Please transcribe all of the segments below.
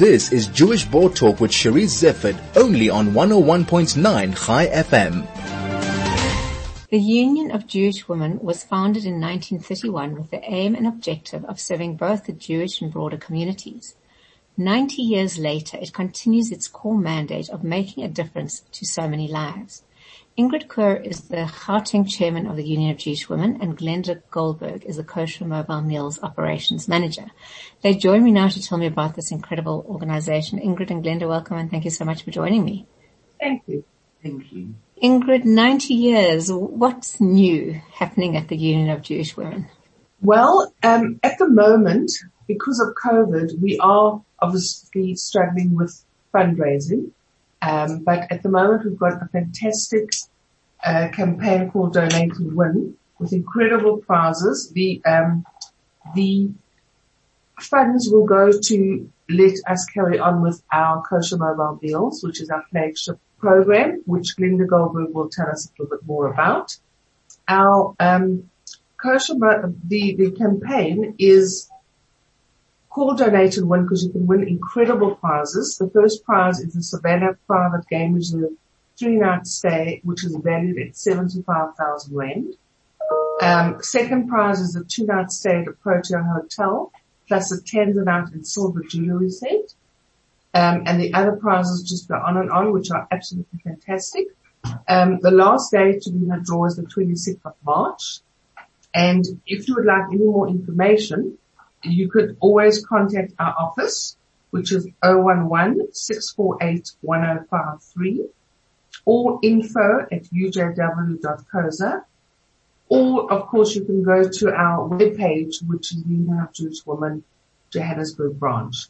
This is Jewish Board Talk with Cherise Zeffert, only on 101.9 Chai FM. The Union of Jewish Women was founded in 1931 with the aim and objective of serving both the Jewish and broader communities. 90 years later, it continues its core mandate of making a difference to so many lives. Ingrid Koor is the Gauteng chairman of the Union of Jewish Women and Glenda Goldberg is the Kosher Mobile Meals operations manager. They join me now to tell me about this incredible organization. Ingrid and Glenda, welcome and thank you so much for joining me. Thank you. Thank you. Ingrid, 90 years, what's new happening at the Union of Jewish Women? Well, um, at the moment, because of COVID, we are obviously struggling with fundraising. Um, but at the moment we've got a fantastic uh, campaign called Donate Win with incredible prizes. The um, the funds will go to let us carry on with our kosher mobile meals, which is our flagship program, which Glenda Goldberg will tell us a little bit more about. Our um, kosher the the campaign is Call, donate and win because you can win incredible prizes. The first prize is the Savannah Private Game Reserve three night stay, which is valued at 75,000 Rand. Um, second prize is a two night stay at a Protea Hotel plus a Tanzanite and silver jewelry set. Um, and the other prizes just go on and on, which are absolutely fantastic. Um, the last day to be in the draw is the 26th of March. And if you would like any more information, you could always contact our office, which is 011-648-1053 or info at ujw.coza. Or of course you can go to our webpage, which is the of Jewish Women Johannesburg branch.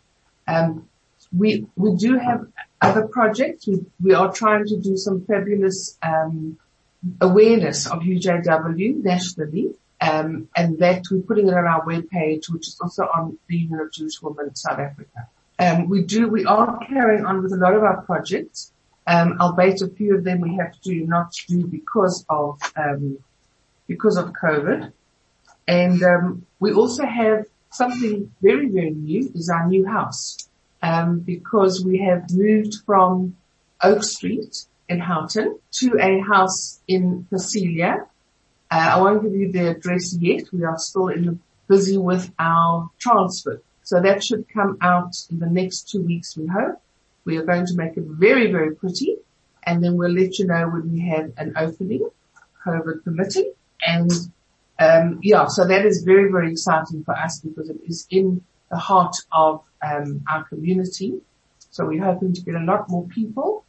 Um, we, we do have other projects. We, we are trying to do some fabulous, um, awareness of UJW nationally. Um, and that we're putting it on our webpage, which is also on the Union of Jewish Women South Africa. Um, we do, we are carrying on with a lot of our projects, um, albeit a few of them we have to not do because of, um, because of COVID. And, um, we also have something very, very new is our new house, um, because we have moved from Oak Street in Houghton to a house in Percelia, uh, I won't give you the address yet. We are still the, busy with our transfer. So that should come out in the next two weeks, we hope. We are going to make it very, very pretty and then we'll let you know when we have an opening, COVID permitting. And, um, yeah, so that is very, very exciting for us because it is in the heart of, um, our community. So we're hoping to get a lot more people.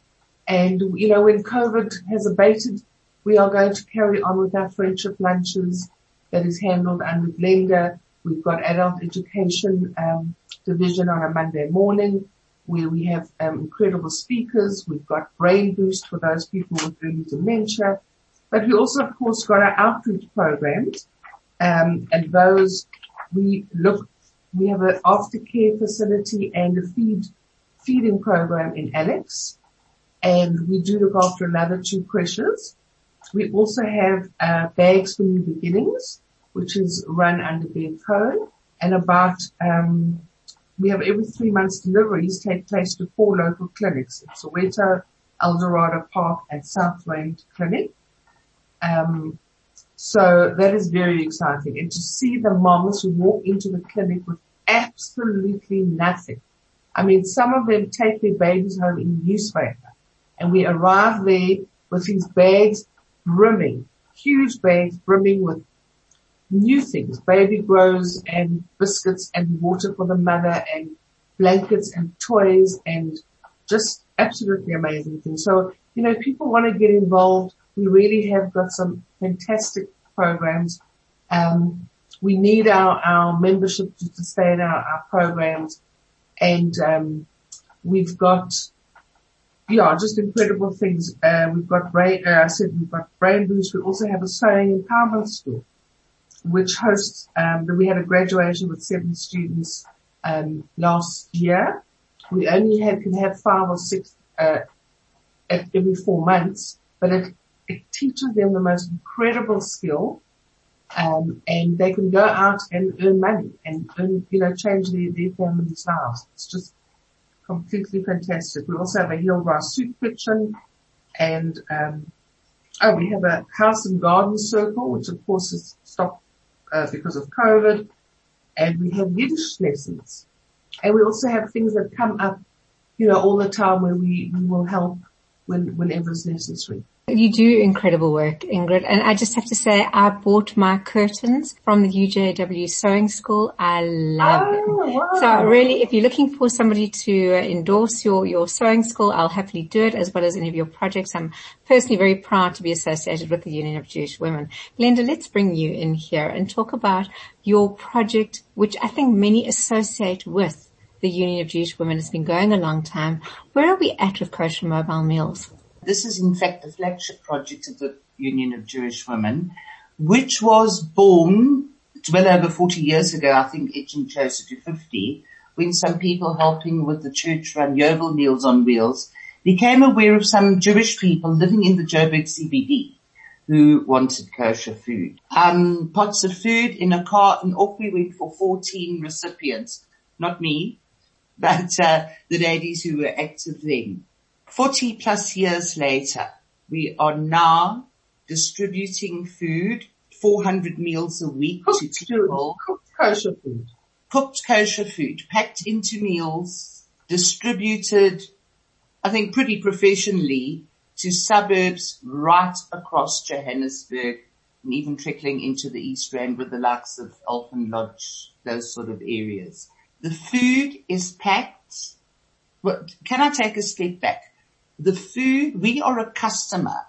And, you know, when COVID has abated, we are going to carry on with our friendship lunches that is handled under Glenda. We've got adult education um, division on a Monday morning where we have um, incredible speakers. We've got brain boost for those people with early dementia, but we also, of course, got our outreach programs, um, and those we look. We have an aftercare facility and a feed feeding program in Alex, and we do look after another two creches. We also have uh, Bags for New Beginnings, which is run under Bear Cohen, and about um, we have every three months deliveries take place to four local clinics: Soweto, Eldorado Park, and South Rand Clinic. Um, so that is very exciting, and to see the moms who walk into the clinic with absolutely nothing. I mean, some of them take their babies home in newspaper, and we arrive there with these bags brimming, huge bags brimming with new things, baby grows and biscuits and water for the mother and blankets and toys and just absolutely amazing things. So, you know, if people want to get involved. We really have got some fantastic programs. Um, we need our, our membership to sustain our, our programs and, um, we've got yeah, just incredible things. Uh, we've got brain, uh, I said we've got brain boost. We also have a sewing empowerment school, which hosts, um, we had a graduation with seven students, um, last year. We only have, can have five or six, uh, at every four months, but it, it teaches them the most incredible skill. Um, and they can go out and earn money and earn, you know, change their, their families' lives. It's just completely fantastic. We also have a Heal soup kitchen and, um, oh, we have a house and garden circle, which of course has stopped, uh, because of COVID. And we have Yiddish lessons. And we also have things that come up, you know, all the time where we, we will help when, whenever it's necessary. You do incredible work, Ingrid. And I just have to say, I bought my curtains from the UJW sewing school. I love oh, them. Wow. So really, if you're looking for somebody to uh, endorse your, your sewing school, I'll happily do it as well as any of your projects. I'm personally very proud to be associated with the Union of Jewish Women. Glenda, let's bring you in here and talk about your project, which I think many associate with the Union of Jewish Women. It's been going a long time. Where are we at with kosher mobile meals? This is in fact the flagship project of the Union of Jewish Women, which was born well over 40 years ago, I think edging closer to 50, when some people helping with the church run Yovel Meals on Wheels became aware of some Jewish people living in the Joburg CBD who wanted kosher food. Um, pots of food in a car and off we went for 14 recipients. Not me, but uh, the ladies who were active then. 40 plus years later, we are now distributing food, 400 meals a week cooked to people. Cooked kosher food. Cooked kosher food, packed into meals, distributed, I think pretty professionally to suburbs right across Johannesburg and even trickling into the East Rand with the likes of Elfin Lodge, those sort of areas. The food is packed. Well, can I take a step back? The food, we are a customer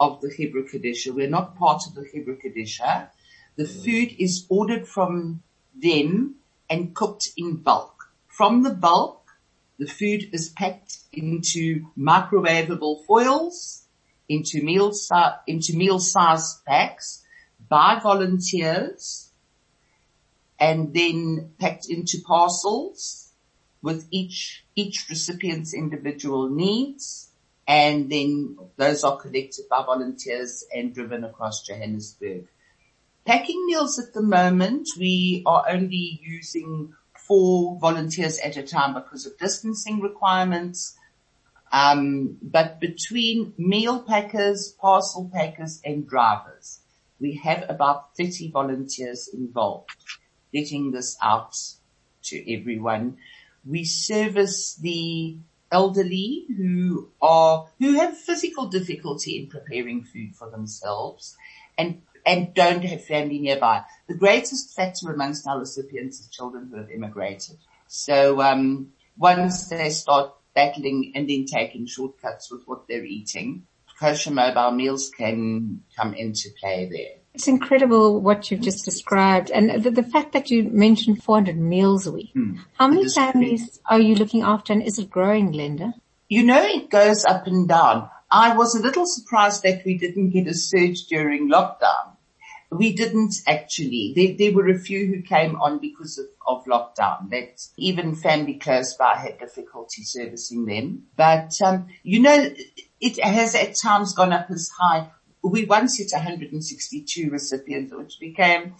of the Chevrah Kadisha. We're not part of the Chevrah Kadisha. The mm. food is ordered from them and cooked in bulk. From the bulk, the food is packed into microwavable foils, into meal, into meal size packs by volunteers and then packed into parcels with each, each recipient's individual needs and then those are collected by volunteers and driven across Johannesburg. Packing meals at the moment, we are only using four volunteers at a time because of distancing requirements. Um, but between meal packers, parcel packers and drivers, we have about 30 volunteers involved getting this out to everyone. We service the elderly who are, who have physical difficulty in preparing food for themselves and, and don't have family nearby. The greatest factor amongst our recipients is children who have immigrated. So, um, once they start battling and then taking shortcuts with what they're eating, kosher mobile meals can come into play there. It's incredible what you've just described. And the, the fact that you mentioned 400 meals a week. Hmm. How many families are you looking after and is it growing, Glenda? You know, it goes up and down. I was a little surprised that we didn't get a surge during lockdown. We didn't actually. There, there were a few who came on because of, of lockdown. That even family close by had difficulty servicing them. But um, you know, it has at times gone up as high we once hit 162 recipients, which became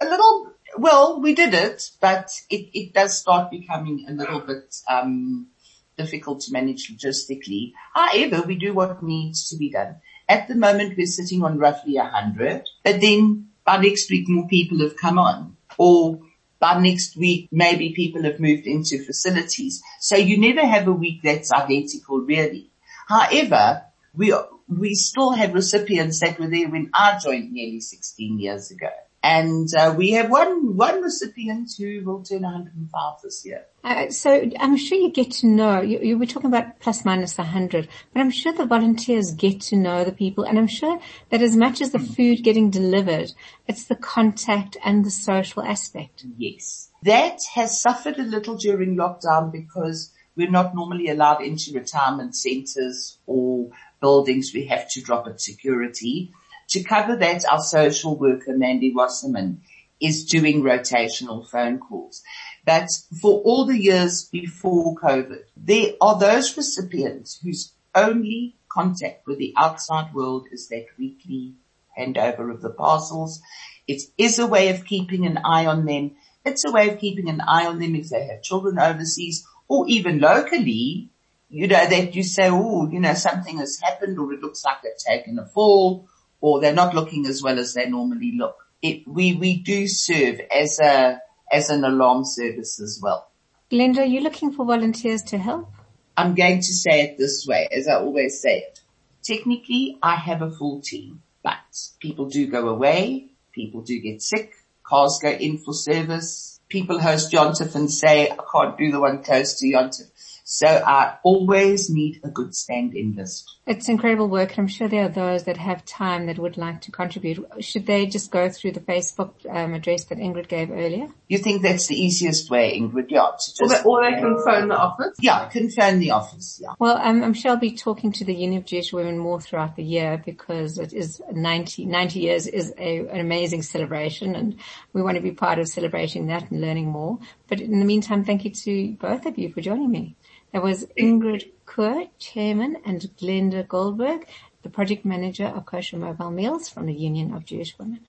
a little, well, we did it, but it, it does start becoming a little bit, um, difficult to manage logistically. However, we do what needs to be done. At the moment, we're sitting on roughly 100, but then by next week, more people have come on or by next week, maybe people have moved into facilities. So you never have a week that's identical really. However, we we still have recipients that were there when I joined nearly 16 years ago. And uh, we have one one recipient who will turn 105 this year. Uh, so I'm sure you get to know. You, you, were talking about plus minus 100, but I'm sure the volunteers get to know the people, and I'm sure that as much as the food getting delivered, it's the contact and the social aspect. Yes, that has suffered a little during lockdown because we're not normally allowed into retirement centres or buildings we have to drop at security. To cover that, our social worker, Mandy Wasserman, is doing rotational phone calls. But for all the years before COVID, there are those recipients whose only contact with the outside world is that weekly handover of the parcels. It is a way of keeping an eye on them. It's a way of keeping an eye on them if they have children overseas or even locally, you know, that you say, oh, you know, something has happened or it looks like they've taken a fall or they're not looking as well as they normally look. It, we, we do serve as a, as an alarm service as well. Glenda, are you looking for volunteers to help? I'm going to say it this way, as I always say it. Technically, I have a full team, but people do go away, people do get sick, cars go in for service, people host Yontif and say, I can't do the one close to Yontif. So I always need a good stand-in list. It's incredible work and I'm sure there are those that have time that would like to contribute. Should they just go through the Facebook um, address that Ingrid gave earlier? You think that's the easiest way, Ingrid? Yeah. Just, or, they, or they can phone the office? Yeah, can phone the office, yeah. Well, um, I'm sure I'll be talking to the Union of Jewish Women more throughout the year because it is 90, 90 years is a, an amazing celebration and we want to be part of celebrating that and learning more. But in the meantime, thank you to both of you for joining me. There was Ingrid Koor, Chairman, and Glenda Goldberg, the Project Manager of Kosher Mobile Meals from the Union of Jewish Women.